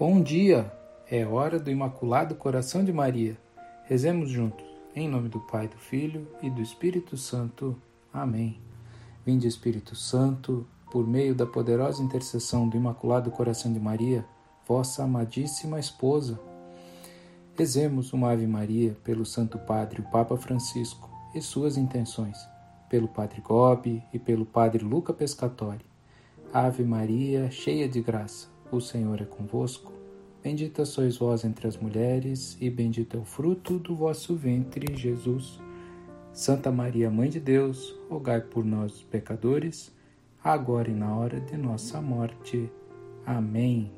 Bom dia! É hora do Imaculado Coração de Maria. Rezemos juntos. Em nome do Pai, do Filho e do Espírito Santo. Amém. Vinde, Espírito Santo, por meio da poderosa intercessão do Imaculado Coração de Maria, vossa amadíssima esposa. Rezemos uma Ave Maria pelo Santo Padre, o Papa Francisco, e suas intenções, pelo Padre Gobi e pelo Padre Luca Pescatori. Ave Maria, cheia de graça o Senhor é convosco. Bendita sois vós entre as mulheres, e bendito é o fruto do vosso ventre, Jesus. Santa Maria, Mãe de Deus, rogai por nós, pecadores, agora e na hora de nossa morte. Amém.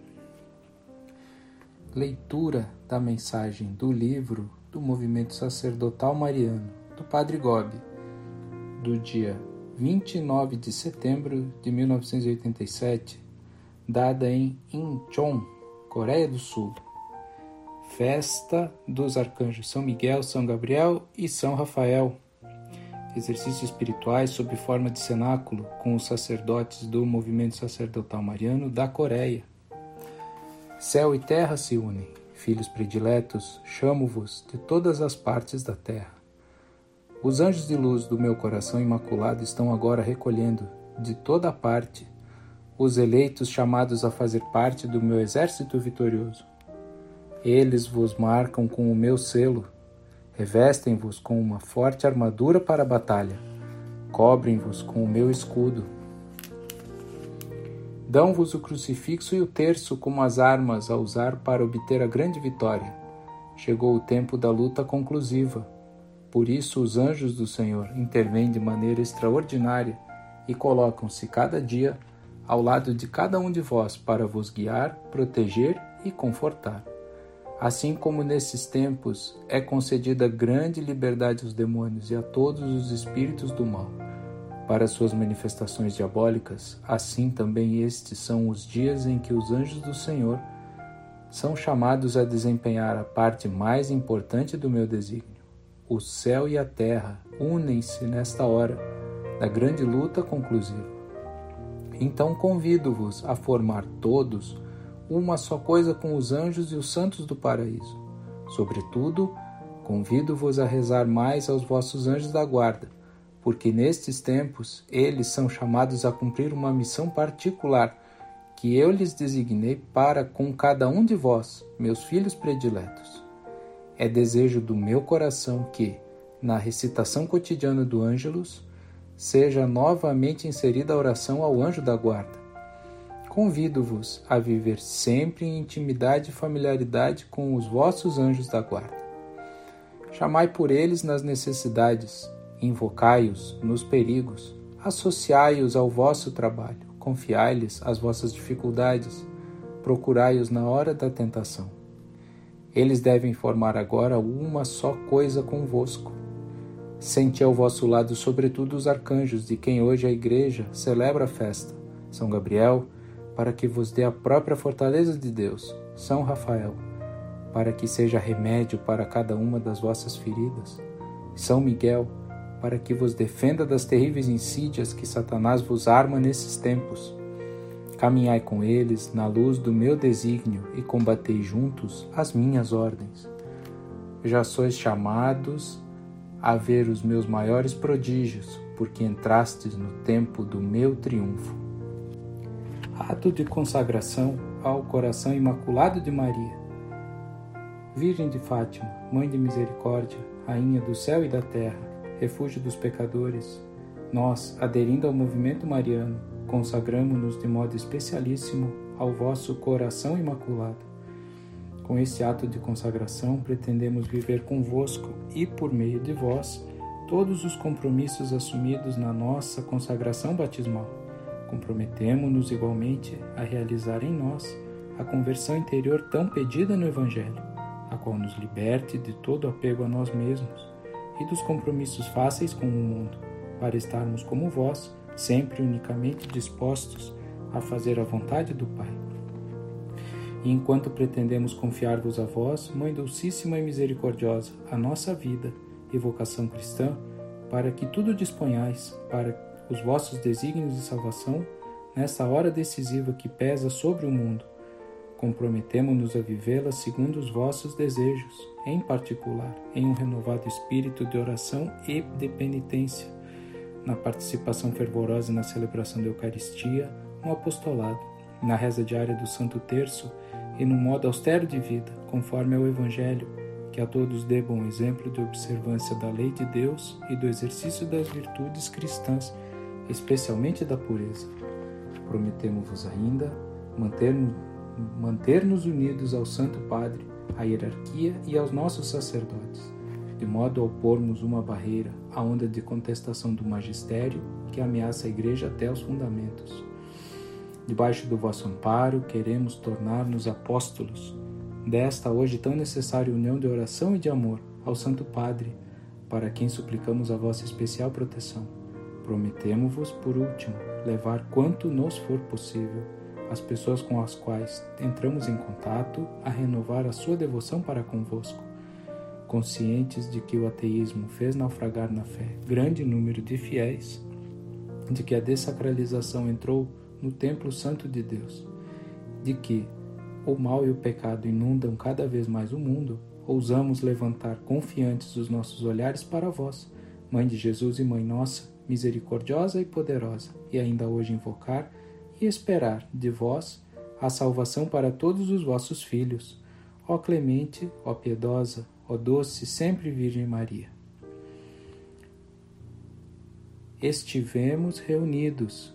Leitura da mensagem do livro do Movimento Sacerdotal Mariano, do Padre Gobi, do dia 29 de setembro de 1987 dada em Incheon, Coreia do Sul. Festa dos arcanjos São Miguel, São Gabriel e São Rafael. Exercícios espirituais sob forma de cenáculo com os sacerdotes do movimento sacerdotal mariano da Coreia. Céu e terra se unem. Filhos prediletos, chamo-vos de todas as partes da terra. Os anjos de luz do meu coração imaculado estão agora recolhendo de toda parte os eleitos chamados a fazer parte do meu exército vitorioso. Eles vos marcam com o meu selo, revestem-vos com uma forte armadura para a batalha, cobrem-vos com o meu escudo. Dão-vos o crucifixo e o terço como as armas a usar para obter a grande vitória. Chegou o tempo da luta conclusiva. Por isso, os anjos do Senhor intervêm de maneira extraordinária e colocam-se cada dia ao lado de cada um de vós para vos guiar, proteger e confortar. Assim como nesses tempos é concedida grande liberdade aos demônios e a todos os espíritos do mal para suas manifestações diabólicas, assim também estes são os dias em que os anjos do Senhor são chamados a desempenhar a parte mais importante do meu desígnio. O céu e a terra unem-se nesta hora da grande luta conclusiva. Então convido-vos a formar todos uma só coisa com os anjos e os santos do paraíso. Sobretudo, convido-vos a rezar mais aos vossos anjos da guarda, porque nestes tempos eles são chamados a cumprir uma missão particular que eu lhes designei para com cada um de vós, meus filhos prediletos. É desejo do meu coração que, na recitação cotidiana do Ângelus, seja novamente inserida a oração ao anjo da guarda. Convido-vos a viver sempre em intimidade e familiaridade com os vossos anjos da guarda. Chamai por eles nas necessidades, invocai-os nos perigos, associai-os ao vosso trabalho, confiai-lhes as vossas dificuldades, procurai-os na hora da tentação. Eles devem formar agora uma só coisa convosco Sente ao vosso lado, sobretudo, os arcanjos, de quem hoje a Igreja celebra a festa. São Gabriel, para que vos dê a própria fortaleza de Deus. São Rafael, para que seja remédio para cada uma das vossas feridas. São Miguel, para que vos defenda das terríveis insídias que Satanás vos arma nesses tempos. Caminhai com eles na luz do meu desígnio e combatei juntos as minhas ordens. Já sois chamados a ver os meus maiores prodígios, porque entrastes no tempo do meu triunfo. Ato de consagração ao coração imaculado de Maria. Virgem de Fátima, Mãe de Misericórdia, Rainha do céu e da terra, refúgio dos pecadores, nós, aderindo ao movimento mariano, consagramos-nos de modo especialíssimo ao vosso coração imaculado com esse ato de consagração, pretendemos viver convosco e, por meio de vós, todos os compromissos assumidos na nossa consagração batismal. Comprometemo-nos igualmente a realizar em nós a conversão interior tão pedida no Evangelho, a qual nos liberte de todo apego a nós mesmos e dos compromissos fáceis com o mundo, para estarmos como vós, sempre unicamente dispostos a fazer a vontade do Pai e enquanto pretendemos confiar-vos a vós, Mãe Dulcíssima e Misericordiosa, a nossa vida e vocação cristã, para que tudo disponhais para os vossos desígnios de salvação nesta hora decisiva que pesa sobre o mundo, comprometemo-nos a vivê-la segundo os vossos desejos, em particular, em um renovado espírito de oração e de penitência, na participação fervorosa na celebração da Eucaristia, no apostolado, na reza diária do Santo Terço e no modo austero de vida, conforme ao Evangelho, que a todos dê bom exemplo de observância da lei de Deus e do exercício das virtudes cristãs, especialmente da pureza. Prometemos-vos ainda manter-nos manter-nos unidos ao Santo Padre, à hierarquia e aos nossos sacerdotes, de modo a opormos uma barreira à onda de contestação do magistério que ameaça a Igreja até os fundamentos. Debaixo do vosso amparo, queremos tornar-nos apóstolos desta hoje tão necessária união de oração e de amor ao Santo Padre, para quem suplicamos a vossa especial proteção. Prometemos-vos, por último, levar quanto nos for possível as pessoas com as quais entramos em contato a renovar a sua devoção para convosco, conscientes de que o ateísmo fez naufragar na fé grande número de fiéis, de que a dessacralização entrou no templo santo de Deus, de que o mal e o pecado inundam cada vez mais o mundo, ousamos levantar confiantes os nossos olhares para vós, Mãe de Jesus e Mãe Nossa, misericordiosa e poderosa, e ainda hoje invocar e esperar de vós a salvação para todos os vossos filhos. Ó clemente, ó piedosa, ó doce sempre Virgem Maria. Estivemos reunidos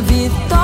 minha vitória.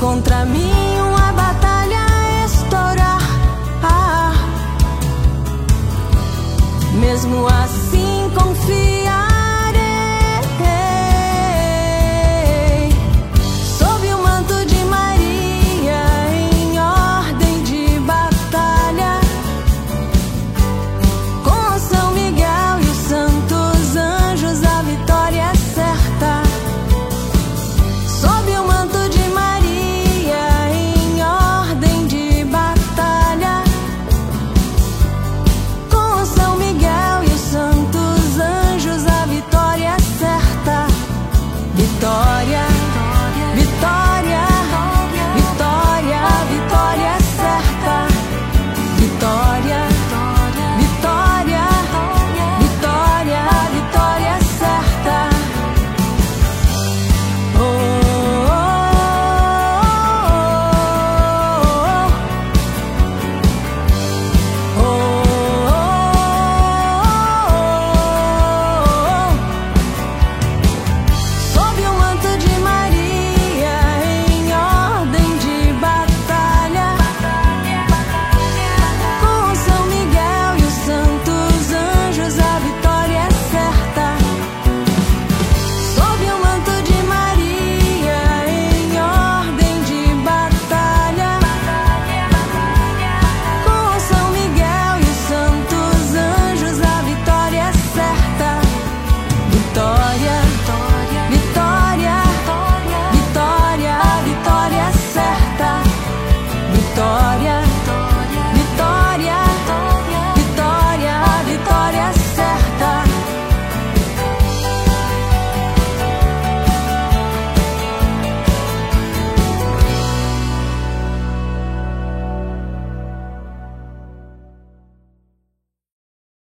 contra mim. in thought